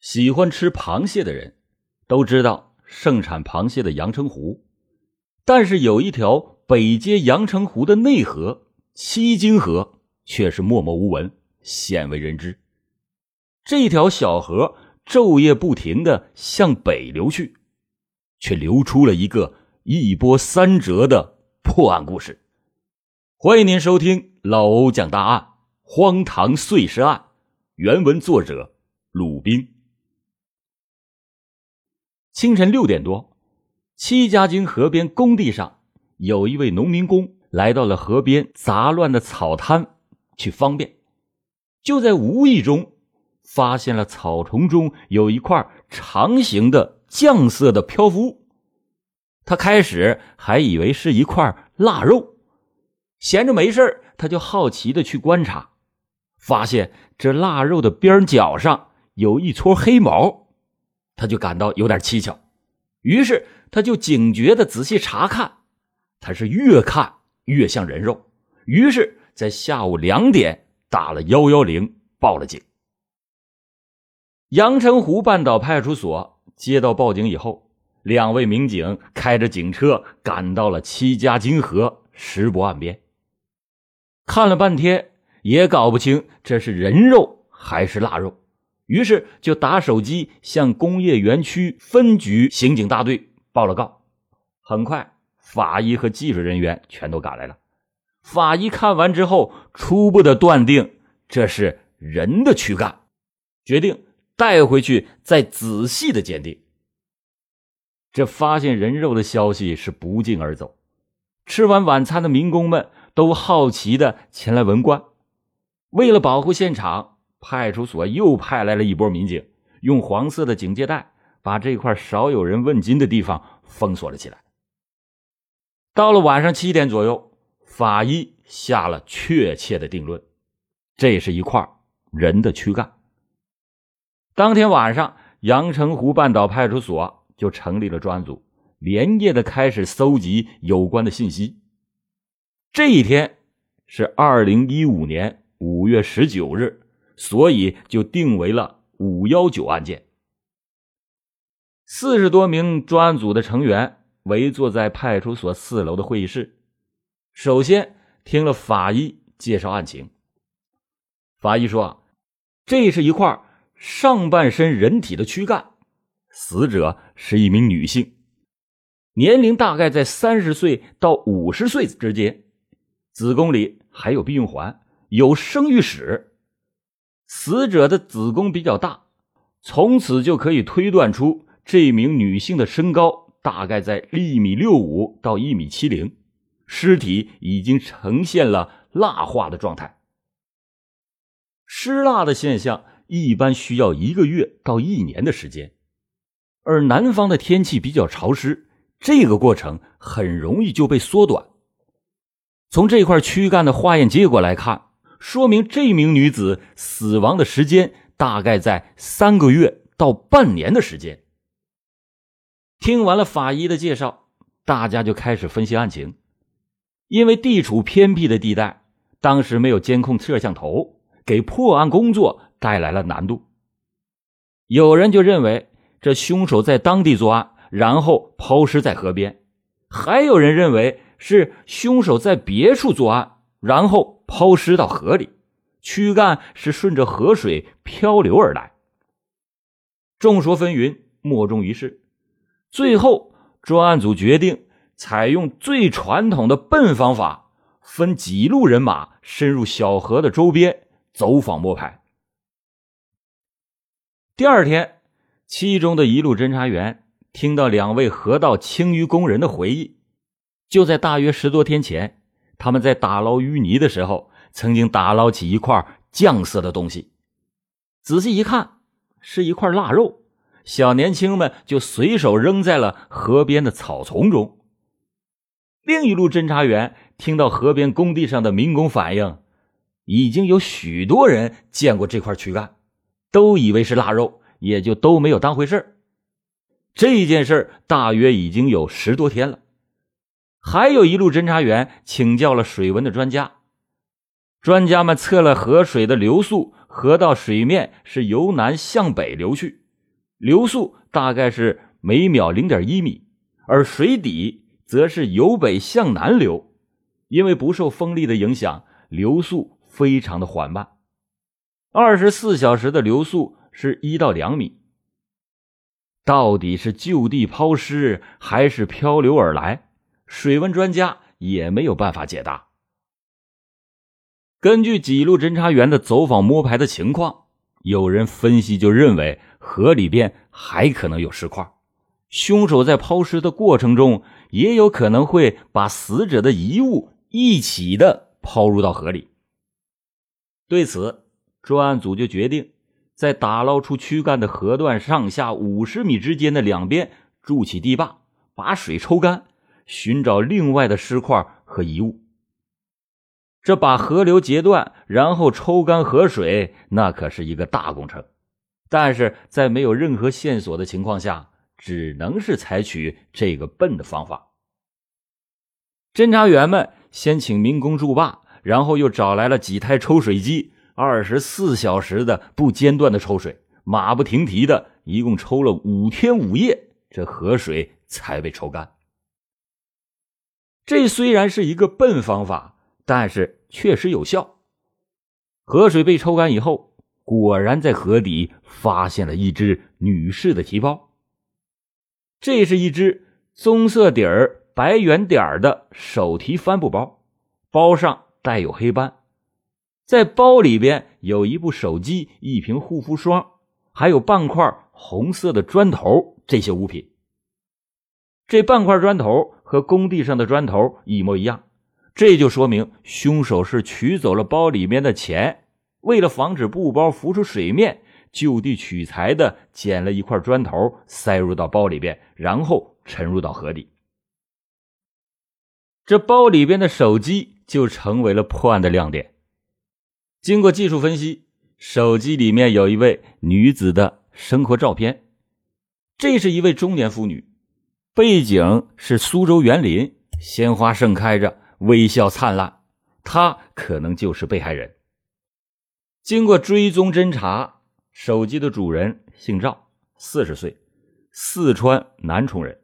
喜欢吃螃蟹的人都知道盛产螃蟹的阳澄湖，但是有一条北接阳澄湖的内河七津河却是默默无闻，鲜为人知。这条小河昼夜不停的向北流去，却流出了一个一波三折的破案故事。欢迎您收听老欧讲大案《荒唐碎尸案》，原文作者鲁宾。清晨六点多，七家泾河边工地上，有一位农民工来到了河边杂乱的草滩去方便，就在无意中发现了草丛中有一块长形的酱色的漂浮物。他开始还以为是一块腊肉，闲着没事他就好奇的去观察，发现这腊肉的边角上有一撮黑毛。他就感到有点蹊跷，于是他就警觉的仔细查看，他是越看越像人肉，于是，在下午两点打了幺幺零报了警。阳澄湖半岛派出所接到报警以后，两位民警开着警车赶到了七家泾河石博岸边，看了半天也搞不清这是人肉还是腊肉。于是就打手机向工业园区分局刑警大队报了告。很快，法医和技术人员全都赶来了。法医看完之后，初步的断定这是人的躯干，决定带回去再仔细的鉴定。这发现人肉的消息是不胫而走，吃完晚餐的民工们都好奇的前来围观。为了保护现场。派出所又派来了一波民警，用黄色的警戒带把这块少有人问津的地方封锁了起来。到了晚上七点左右，法医下了确切的定论：这是一块人的躯干。当天晚上，阳澄湖半岛派出所就成立了专案组，连夜的开始搜集有关的信息。这一天是二零一五年五月十九日。所以就定为了五幺九案件。四十多名专案组的成员围坐在派出所四楼的会议室，首先听了法医介绍案情。法医说：“这是一块上半身人体的躯干，死者是一名女性，年龄大概在三十岁到五十岁之间，子宫里还有避孕环，有生育史。”死者的子宫比较大，从此就可以推断出这名女性的身高大概在一米六五到一米七零，尸体已经呈现了蜡化的状态。湿蜡的现象一般需要一个月到一年的时间，而南方的天气比较潮湿，这个过程很容易就被缩短。从这块躯干的化验结果来看。说明这名女子死亡的时间大概在三个月到半年的时间。听完了法医的介绍，大家就开始分析案情。因为地处偏僻的地带，当时没有监控摄像头，给破案工作带来了难度。有人就认为这凶手在当地作案，然后抛尸在河边；还有人认为是凶手在别处作案。然后抛尸到河里，躯干是顺着河水漂流而来。众说纷纭，莫衷一是。最后，专案组决定采用最传统的笨方法，分几路人马深入小河的周边走访摸排。第二天，其中的一路侦查员听到两位河道清淤工人的回忆，就在大约十多天前。他们在打捞淤泥的时候，曾经打捞起一块酱色的东西，仔细一看，是一块腊肉。小年轻们就随手扔在了河边的草丛中。另一路侦查员听到河边工地上的民工反映，已经有许多人见过这块躯干，都以为是腊肉，也就都没有当回事这件事大约已经有十多天了。还有一路侦查员请教了水文的专家，专家们测了河水的流速，河道水面是由南向北流去，流速大概是每秒零点一米，而水底则是由北向南流，因为不受风力的影响，流速非常的缓慢。二十四小时的流速是一到两米。到底是就地抛尸还是漂流而来？水文专家也没有办法解答。根据几路侦查员的走访摸排的情况，有人分析就认为河里边还可能有尸块，凶手在抛尸的过程中也有可能会把死者的遗物一起的抛入到河里。对此，专案组就决定。在打捞出躯干的河段上下五十米之间的两边筑起堤坝，把水抽干，寻找另外的尸块和遗物。这把河流截断，然后抽干河水，那可是一个大工程。但是在没有任何线索的情况下，只能是采取这个笨的方法。侦查员们先请民工筑坝，然后又找来了几台抽水机。二十四小时的不间断的抽水，马不停蹄的，一共抽了五天五夜，这河水才被抽干。这虽然是一个笨方法，但是确实有效。河水被抽干以后，果然在河底发现了一只女士的提包。这是一只棕色底儿、白圆点儿的手提帆布包，包上带有黑斑。在包里边有一部手机、一瓶护肤霜，还有半块红色的砖头。这些物品，这半块砖头和工地上的砖头一模一样，这就说明凶手是取走了包里面的钱，为了防止布包浮出水面，就地取材的捡了一块砖头塞入到包里边，然后沉入到河底。这包里边的手机就成为了破案的亮点。经过技术分析，手机里面有一位女子的生活照片。这是一位中年妇女，背景是苏州园林，鲜花盛开着，微笑灿烂。他可能就是被害人。经过追踪侦查，手机的主人姓赵，四十岁，四川南充人，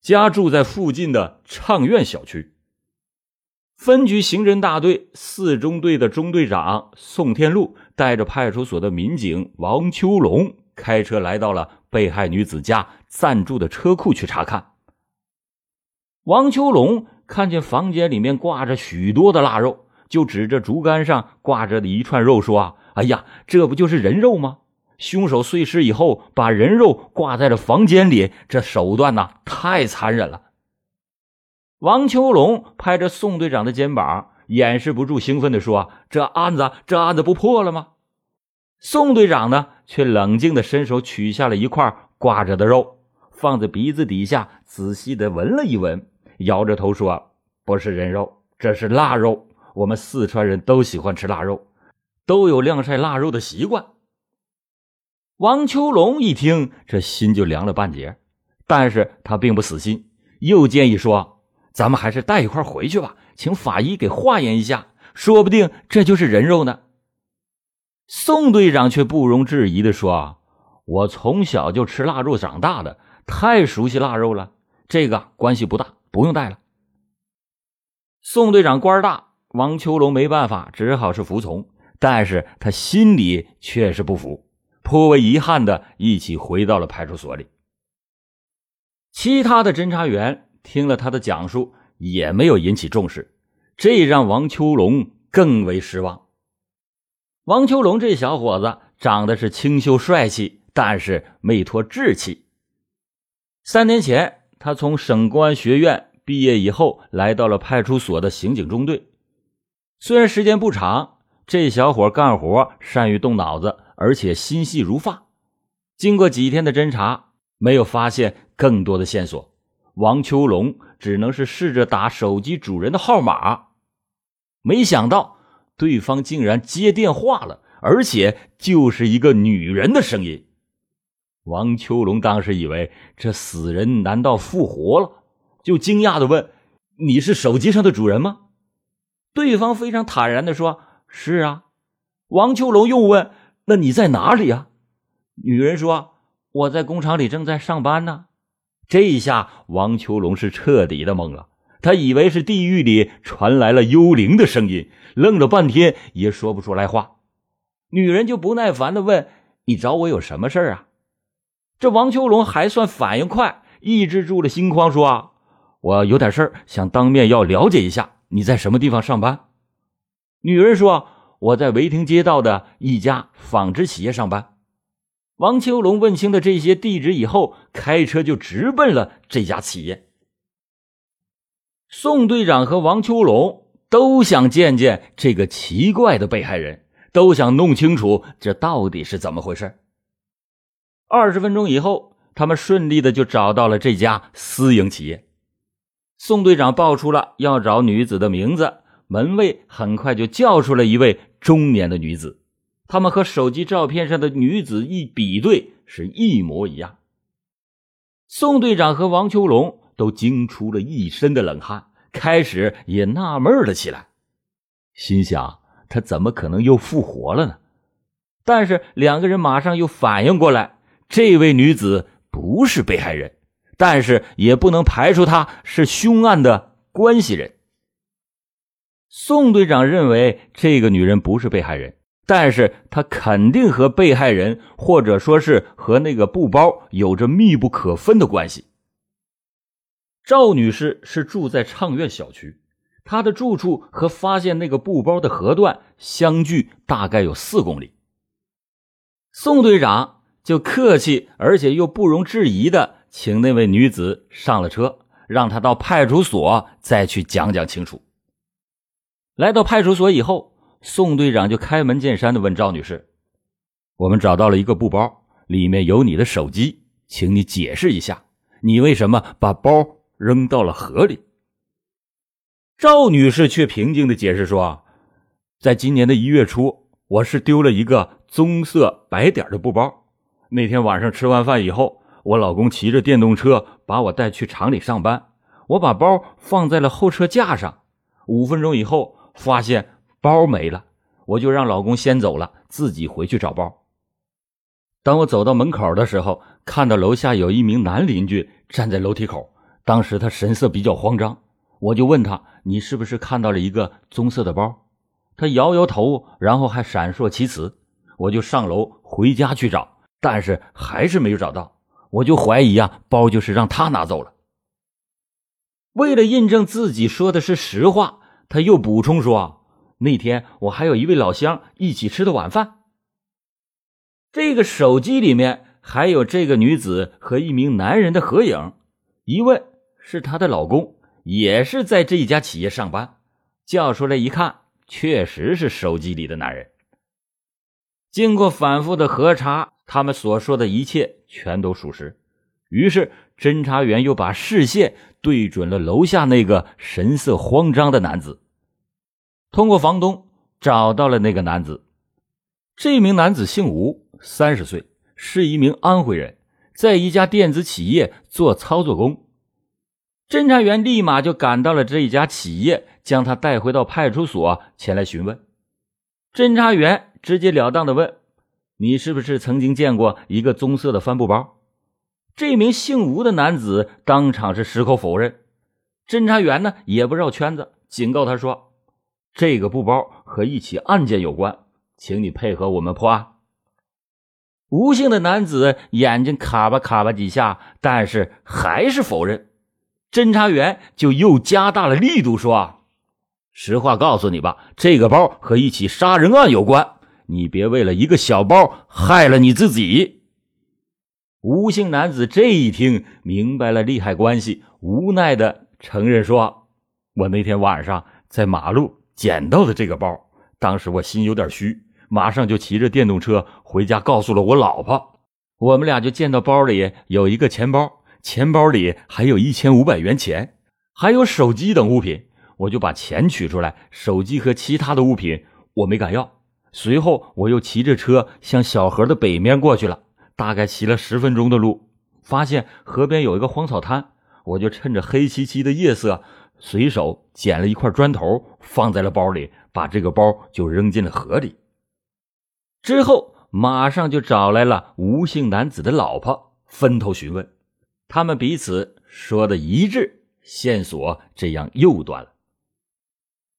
家住在附近的畅苑小区。分局刑侦大队四中队的中队长宋天禄带着派出所的民警王秋龙开车来到了被害女子家暂住的车库去查看。王秋龙看见房间里面挂着许多的腊肉，就指着竹竿上挂着的一串肉说：“啊，哎呀，这不就是人肉吗？凶手碎尸以后把人肉挂在了房间里，这手段呐太残忍了。”王秋龙拍着宋队长的肩膀，掩饰不住兴奋地说：“这案子，这案子不破了吗？”宋队长呢，却冷静地伸手取下了一块挂着的肉，放在鼻子底下，仔细地闻了一闻，摇着头说：“不是人肉，这是腊肉。我们四川人都喜欢吃腊肉，都有晾晒腊肉的习惯。”王秋龙一听，这心就凉了半截，但是他并不死心，又建议说。咱们还是带一块回去吧，请法医给化验一下，说不定这就是人肉呢。宋队长却不容置疑的说：“我从小就吃腊肉长大的，太熟悉腊肉了，这个关系不大，不用带了。”宋队长官大，王秋龙没办法，只好是服从，但是他心里却是不服，颇为遗憾的一起回到了派出所里。其他的侦查员。听了他的讲述，也没有引起重视，这让王秋龙更为失望。王秋龙这小伙子长得是清秀帅气，但是没脱志气。三年前，他从省公安学院毕业以后，来到了派出所的刑警中队。虽然时间不长，这小伙干活善于动脑子，而且心细如发。经过几天的侦查，没有发现更多的线索。王秋龙只能是试着打手机主人的号码，没想到对方竟然接电话了，而且就是一个女人的声音。王秋龙当时以为这死人难道复活了，就惊讶的问：“你是手机上的主人吗？”对方非常坦然的说：“是啊。”王秋龙又问：“那你在哪里啊？”女人说：“我在工厂里正在上班呢。这一下，王秋龙是彻底的懵了，他以为是地狱里传来了幽灵的声音，愣了半天也说不出来话。女人就不耐烦的问：“你找我有什么事啊？”这王秋龙还算反应快，抑制住了心慌，说：“啊我有点事儿，想当面要了解一下你在什么地方上班。”女人说：“我在维亭街道的一家纺织企业上班。”王秋龙问清了这些地址以后，开车就直奔了这家企业。宋队长和王秋龙都想见见这个奇怪的被害人，都想弄清楚这到底是怎么回事。二十分钟以后，他们顺利的就找到了这家私营企业。宋队长报出了要找女子的名字，门卫很快就叫出了一位中年的女子。他们和手机照片上的女子一比对，是一模一样。宋队长和王秋龙都惊出了一身的冷汗，开始也纳闷了起来，心想他怎么可能又复活了呢？但是两个人马上又反应过来，这位女子不是被害人，但是也不能排除她是凶案的关系人。宋队长认为这个女人不是被害人。但是她肯定和被害人，或者说是和那个布包有着密不可分的关系。赵女士是住在畅苑小区，她的住处和发现那个布包的河段相距大概有四公里。宋队长就客气而且又不容置疑的请那位女子上了车，让她到派出所再去讲讲清楚。来到派出所以后。宋队长就开门见山的问赵女士：“我们找到了一个布包，里面有你的手机，请你解释一下，你为什么把包扔到了河里？”赵女士却平静的解释说：“在今年的一月初，我是丢了一个棕色白点的布包。那天晚上吃完饭以后，我老公骑着电动车把我带去厂里上班，我把包放在了后车架上。五分钟以后，发现。”包没了，我就让老公先走了，自己回去找包。当我走到门口的时候，看到楼下有一名男邻居站在楼梯口，当时他神色比较慌张，我就问他：“你是不是看到了一个棕色的包？”他摇摇头，然后还闪烁其词。我就上楼回家去找，但是还是没有找到，我就怀疑啊，包就是让他拿走了。为了印证自己说的是实话，他又补充说。那天我还有一位老乡一起吃的晚饭。这个手机里面还有这个女子和一名男人的合影，一问是她的老公，也是在这一家企业上班。叫出来一看，确实是手机里的男人。经过反复的核查，他们所说的一切全都属实。于是侦查员又把视线对准了楼下那个神色慌张的男子。通过房东找到了那个男子，这名男子姓吴，三十岁，是一名安徽人，在一家电子企业做操作工。侦查员立马就赶到了这一家企业，将他带回到派出所前来询问。侦查员直截了当的问：“你是不是曾经见过一个棕色的帆布包？”这名姓吴的男子当场是矢口否认。侦查员呢也不绕圈子，警告他说。这个布包和一起案件有关，请你配合我们破案。吴姓的男子眼睛卡巴卡巴几下，但是还是否认。侦查员就又加大了力度说：“实话告诉你吧，这个包和一起杀人案有关，你别为了一个小包害了你自己。”吴姓男子这一听明白了利害关系，无奈的承认说：“我那天晚上在马路。”捡到的这个包，当时我心有点虚，马上就骑着电动车回家，告诉了我老婆。我们俩就见到包里有一个钱包，钱包里还有一千五百元钱，还有手机等物品。我就把钱取出来，手机和其他的物品我没敢要。随后我又骑着车向小河的北面过去了，大概骑了十分钟的路，发现河边有一个荒草滩，我就趁着黑漆漆的夜色。随手捡了一块砖头，放在了包里，把这个包就扔进了河里。之后马上就找来了吴姓男子的老婆，分头询问，他们彼此说的一致，线索这样又断了。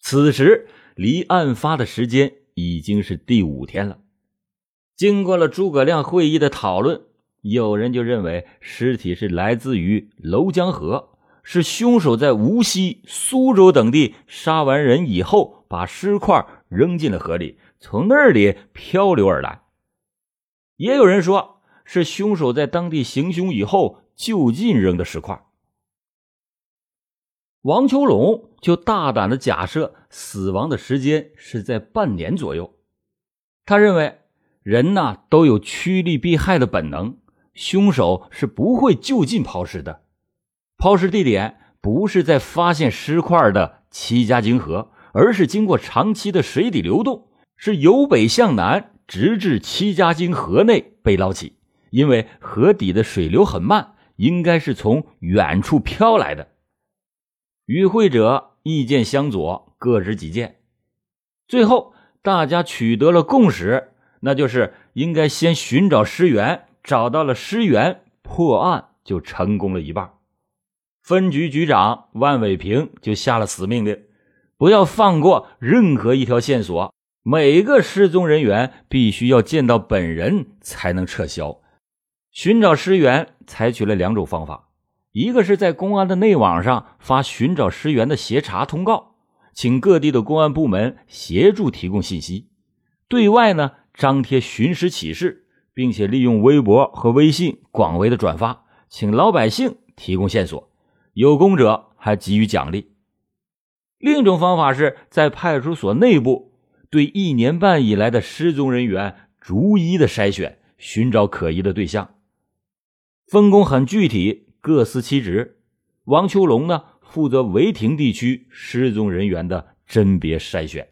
此时离案发的时间已经是第五天了。经过了诸葛亮会议的讨论，有人就认为尸体是来自于娄江河，是凶手在无锡、苏州等地杀完人以后，把尸块扔进了河里，从那里漂流而来。也有人说是凶手在当地行凶以后就近扔的尸块。王秋龙就大胆的假设死亡的时间是在半年左右，他认为。人呐都有趋利避害的本能，凶手是不会就近抛尸的。抛尸地点不是在发现尸块的七家泾河，而是经过长期的水底流动，是由北向南，直至七家泾河内被捞起。因为河底的水流很慢，应该是从远处飘来的。与会者意见相左，各执己见。最后，大家取得了共识。那就是应该先寻找尸源，找到了尸源，破案就成功了一半。分局局长万伟平就下了死命令，不要放过任何一条线索，每个失踪人员必须要见到本人才能撤销。寻找尸源采取了两种方法，一个是在公安的内网上发寻找尸源的协查通告，请各地的公安部门协助提供信息；对外呢。张贴寻尸启事，并且利用微博和微信广为的转发，请老百姓提供线索，有功者还给予奖励。另一种方法是在派出所内部对一年半以来的失踪人员逐一的筛选，寻找可疑的对象，分工很具体，各司其职。王秋龙呢，负责违亭地区失踪人员的甄别筛选。